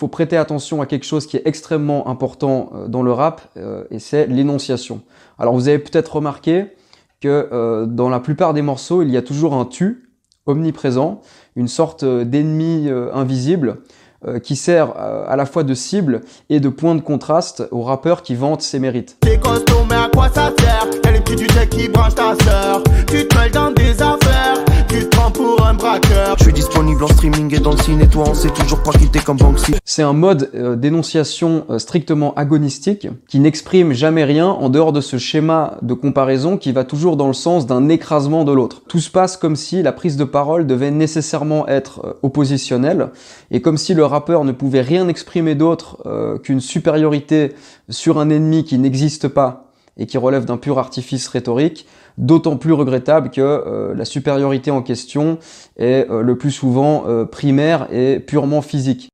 faut prêter attention à quelque chose qui est extrêmement important euh, dans le rap, euh, et c'est l'énonciation. Alors vous avez peut-être remarqué que euh, dans la plupart des morceaux, il y a toujours un tu omniprésent, une sorte d'ennemi invisible qui sert à la fois de cible et de point de contraste aux rappeurs qui vantent ses mérites. T'es costaud, mais à quoi ça sert? Tech qui branchent ta. Tu te affaires, C'est un mode euh, d'énonciation euh, strictement agonistique qui n'exprime jamais rien en dehors de ce schéma de comparaison qui va toujours dans le sens d'un écrasement de l'autre. Tout se passe comme si la prise de parole devait nécessairement être euh, oppositionnelle et comme si le rappeur ne pouvait rien exprimer d'autre qu'une supériorité sur un ennemi qui n'existe pas et qui relève d'un pur artifice rhétorique, d'autant plus regrettable que euh, la supériorité en question est euh, le plus souvent euh, primaire et purement physique.